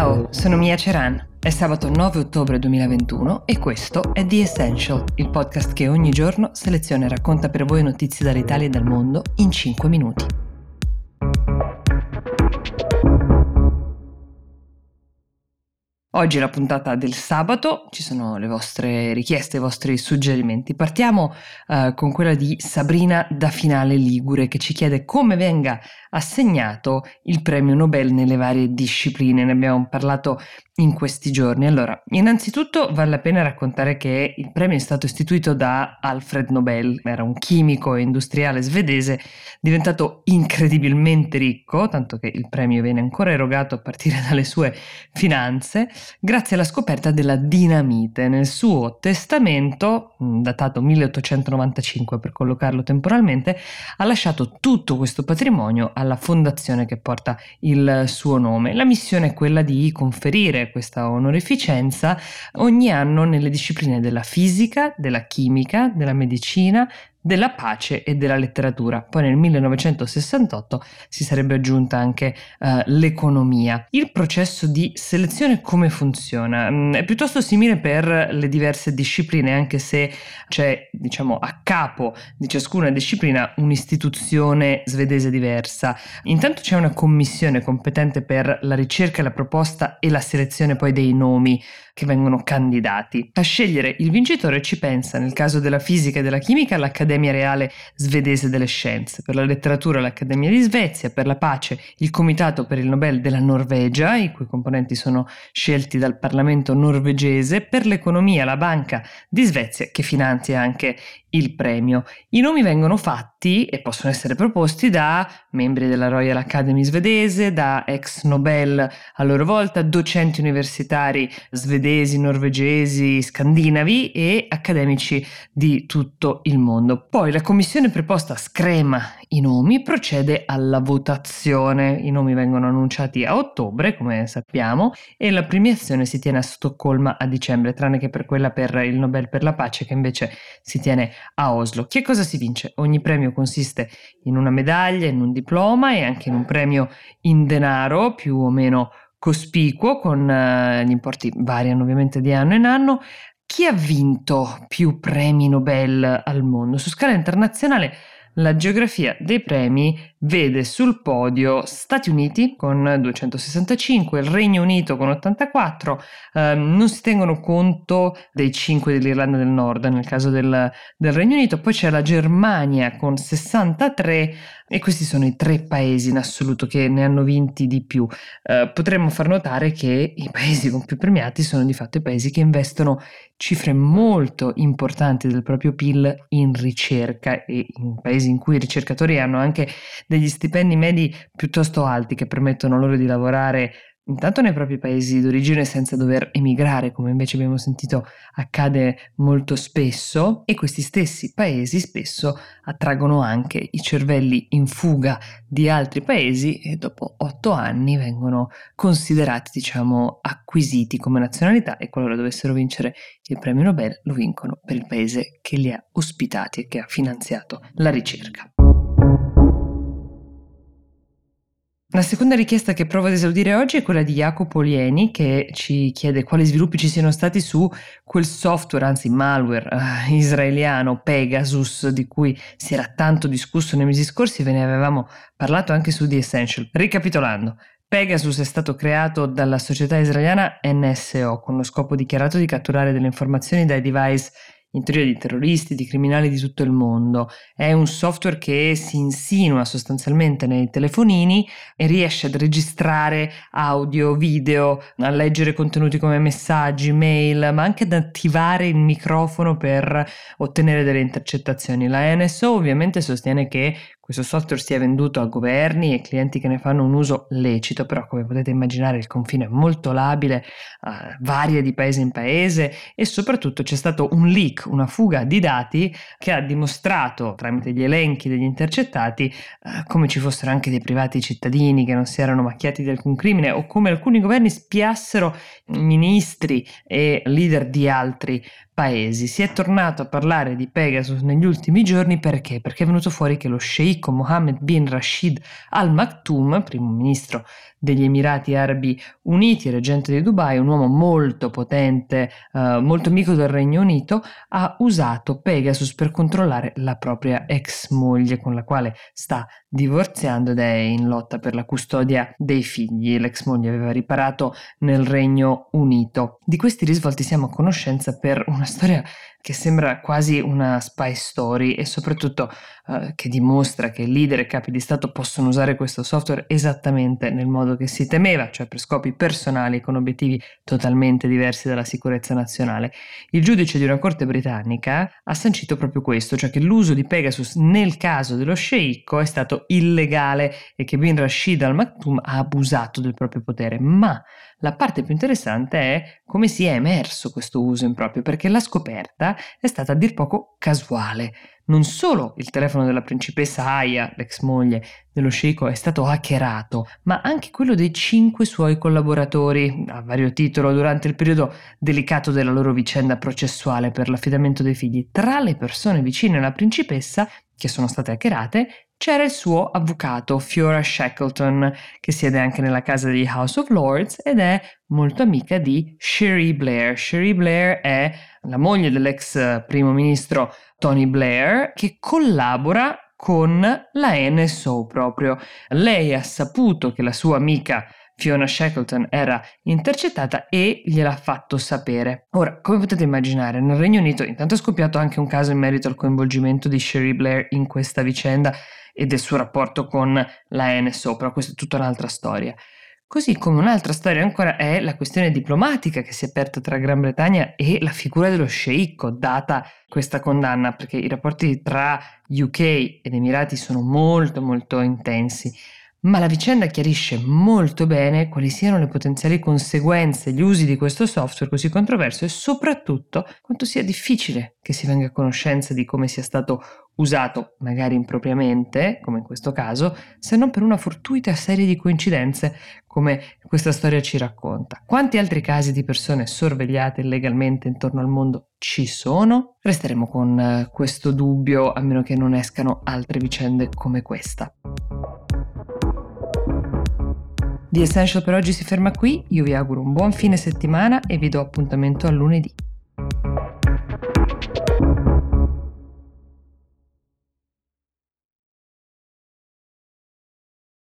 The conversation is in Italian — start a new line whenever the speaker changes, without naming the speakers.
Ciao, sono Mia Ceran. È sabato 9 ottobre 2021 e questo è The Essential, il podcast che ogni giorno seleziona e racconta per voi notizie dall'Italia e dal mondo in 5 minuti. Oggi è la puntata del sabato, ci sono le vostre richieste, i vostri suggerimenti. Partiamo uh, con quella di Sabrina da Finale Ligure che ci chiede come venga assegnato il premio Nobel nelle varie discipline. Ne abbiamo parlato in questi giorni. Allora, innanzitutto vale la pena raccontare che il premio è stato istituito da Alfred Nobel, era un chimico e industriale svedese diventato incredibilmente ricco, tanto che il premio viene ancora erogato a partire dalle sue finanze, grazie alla scoperta della dinamite. Nel suo testamento, datato 1895 per collocarlo temporalmente, ha lasciato tutto questo patrimonio alla fondazione che porta il suo nome. La missione è quella di conferire questa onorificenza ogni anno nelle discipline della fisica, della chimica, della medicina, della pace e della letteratura. Poi nel 1968 si sarebbe aggiunta anche uh, l'economia. Il processo di selezione come funziona? Mm, è piuttosto simile per le diverse discipline, anche se c'è, diciamo, a capo di ciascuna disciplina un'istituzione svedese diversa. Intanto c'è una commissione competente per la ricerca, la proposta e la selezione poi dei nomi che vengono candidati. A scegliere il vincitore ci pensa, nel caso della fisica e della chimica, l'Accademia Reale Svedese delle Scienze, per la letteratura l'Accademia di Svezia, per la pace il Comitato per il Nobel della Norvegia, i cui componenti sono scelti dal Parlamento norvegese, per l'economia la Banca di Svezia che finanzia anche il premio. I nomi vengono fatti e possono essere proposti da membri della Royal Academy svedese, da ex Nobel a loro volta, docenti universitari svedesi, norvegesi, scandinavi e accademici di tutto il mondo. Poi la commissione preposta screma i nomi, procede alla votazione. I nomi vengono annunciati a ottobre, come sappiamo, e la premiazione si tiene a Stoccolma a dicembre, tranne che per quella per il Nobel per la pace che invece si tiene a Oslo. Che cosa si vince? Ogni premio consiste in una medaglia, in un diploma e anche in un premio in denaro più o meno cospicuo, con uh, gli importi variano ovviamente di anno in anno. Chi ha vinto più premi Nobel al mondo? Su scala internazionale la geografia dei premi vede sul podio Stati Uniti con 265, il Regno Unito con 84, ehm, non si tengono conto dei 5 dell'Irlanda del Nord nel caso del, del Regno Unito, poi c'è la Germania con 63 e questi sono i tre paesi in assoluto che ne hanno vinti di più. Eh, potremmo far notare che i paesi con più premiati sono di fatto i paesi che investono cifre molto importanti del proprio PIL in ricerca e in paesi in cui i ricercatori hanno anche degli stipendi medi piuttosto alti che permettono loro di lavorare intanto nei propri paesi d'origine senza dover emigrare, come invece abbiamo sentito accade molto spesso, e questi stessi paesi spesso attraggono anche i cervelli in fuga di altri paesi e dopo otto anni vengono considerati, diciamo, acquisiti come nazionalità e qualora dovessero vincere il premio Nobel lo vincono per il paese che li ha ospitati e che ha finanziato la ricerca. La seconda richiesta che provo ad esaudire oggi è quella di Jacopo Lieni che ci chiede quali sviluppi ci siano stati su quel software, anzi malware eh, israeliano Pegasus di cui si era tanto discusso nei mesi scorsi ve ne avevamo parlato anche su The Essential. Ricapitolando, Pegasus è stato creato dalla società israeliana NSO con lo scopo dichiarato di catturare delle informazioni dai device in teoria di terroristi, di criminali di tutto il mondo. È un software che si insinua sostanzialmente nei telefonini e riesce ad registrare audio, video, a leggere contenuti come messaggi, mail, ma anche ad attivare il microfono per ottenere delle intercettazioni. La NSO ovviamente sostiene che questo software sia venduto a governi e clienti che ne fanno un uso lecito, però come potete immaginare il confine è molto labile, uh, varia di paese in paese e soprattutto c'è stato un leak, una fuga di dati che ha dimostrato tramite gli elenchi degli intercettati uh, come ci fossero anche dei privati cittadini che non si erano macchiati di alcun crimine o come alcuni governi spiassero ministri e leader di altri paesi. Si è tornato a parlare di Pegasus negli ultimi giorni perché? Perché è venuto fuori che lo sceicco sceicco Mohammed bin Rashid Al Maktoum, primo ministro degli Emirati Arabi Uniti reggente di Dubai, un uomo molto potente, eh, molto amico del Regno Unito, ha usato Pegasus per controllare la propria ex moglie con la quale sta divorziando ed è in lotta per la custodia dei figli. L'ex moglie aveva riparato nel Regno Unito. Di questi risvolti siamo a conoscenza per una storia che sembra quasi una spy story e soprattutto eh, che dimostra che leader e capi di Stato possono usare questo software esattamente nel modo che si temeva, cioè per scopi personali con obiettivi totalmente diversi dalla sicurezza nazionale. Il giudice di una corte britannica ha sancito proprio questo, cioè che l'uso di Pegasus nel caso dello sceicco è stato illegale e che Bin Rashid al Maktoum ha abusato del proprio potere, ma la parte più interessante è come si è emerso questo uso improprio, perché la scoperta è stata a dir poco casuale. Non solo il telefono della principessa Aya, l'ex moglie dello sceicco, è stato hackerato, ma anche quello dei cinque suoi collaboratori, a vario titolo, durante il periodo delicato della loro vicenda processuale per l'affidamento dei figli. Tra le persone vicine alla principessa che sono state hackerate c'era il suo avvocato Fiora Shackleton, che siede anche nella casa di House of Lords ed è molto amica di Cherie Blair. Cherie Blair è la moglie dell'ex primo ministro Tony Blair, che collabora con la NSO proprio. Lei ha saputo che la sua amica Fiona Shackleton era intercettata e gliel'ha fatto sapere. Ora, come potete immaginare, nel Regno Unito intanto è scoppiato anche un caso in merito al coinvolgimento di Cherie Blair in questa vicenda e del suo rapporto con la NSO, però questa è tutta un'altra storia. Così come un'altra storia ancora è la questione diplomatica che si è aperta tra Gran Bretagna e la figura dello sceicco, data questa condanna, perché i rapporti tra UK ed Emirati sono molto molto intensi. Ma la vicenda chiarisce molto bene quali siano le potenziali conseguenze, gli usi di questo software così controverso e soprattutto quanto sia difficile che si venga a conoscenza di come sia stato usato, magari impropriamente, come in questo caso, se non per una fortuita serie di coincidenze, come questa storia ci racconta. Quanti altri casi di persone sorvegliate illegalmente intorno al mondo ci sono? Resteremo con eh, questo dubbio a meno che non escano altre vicende come questa. The Essential per oggi si ferma qui, io vi auguro un buon fine settimana e vi do appuntamento a lunedì.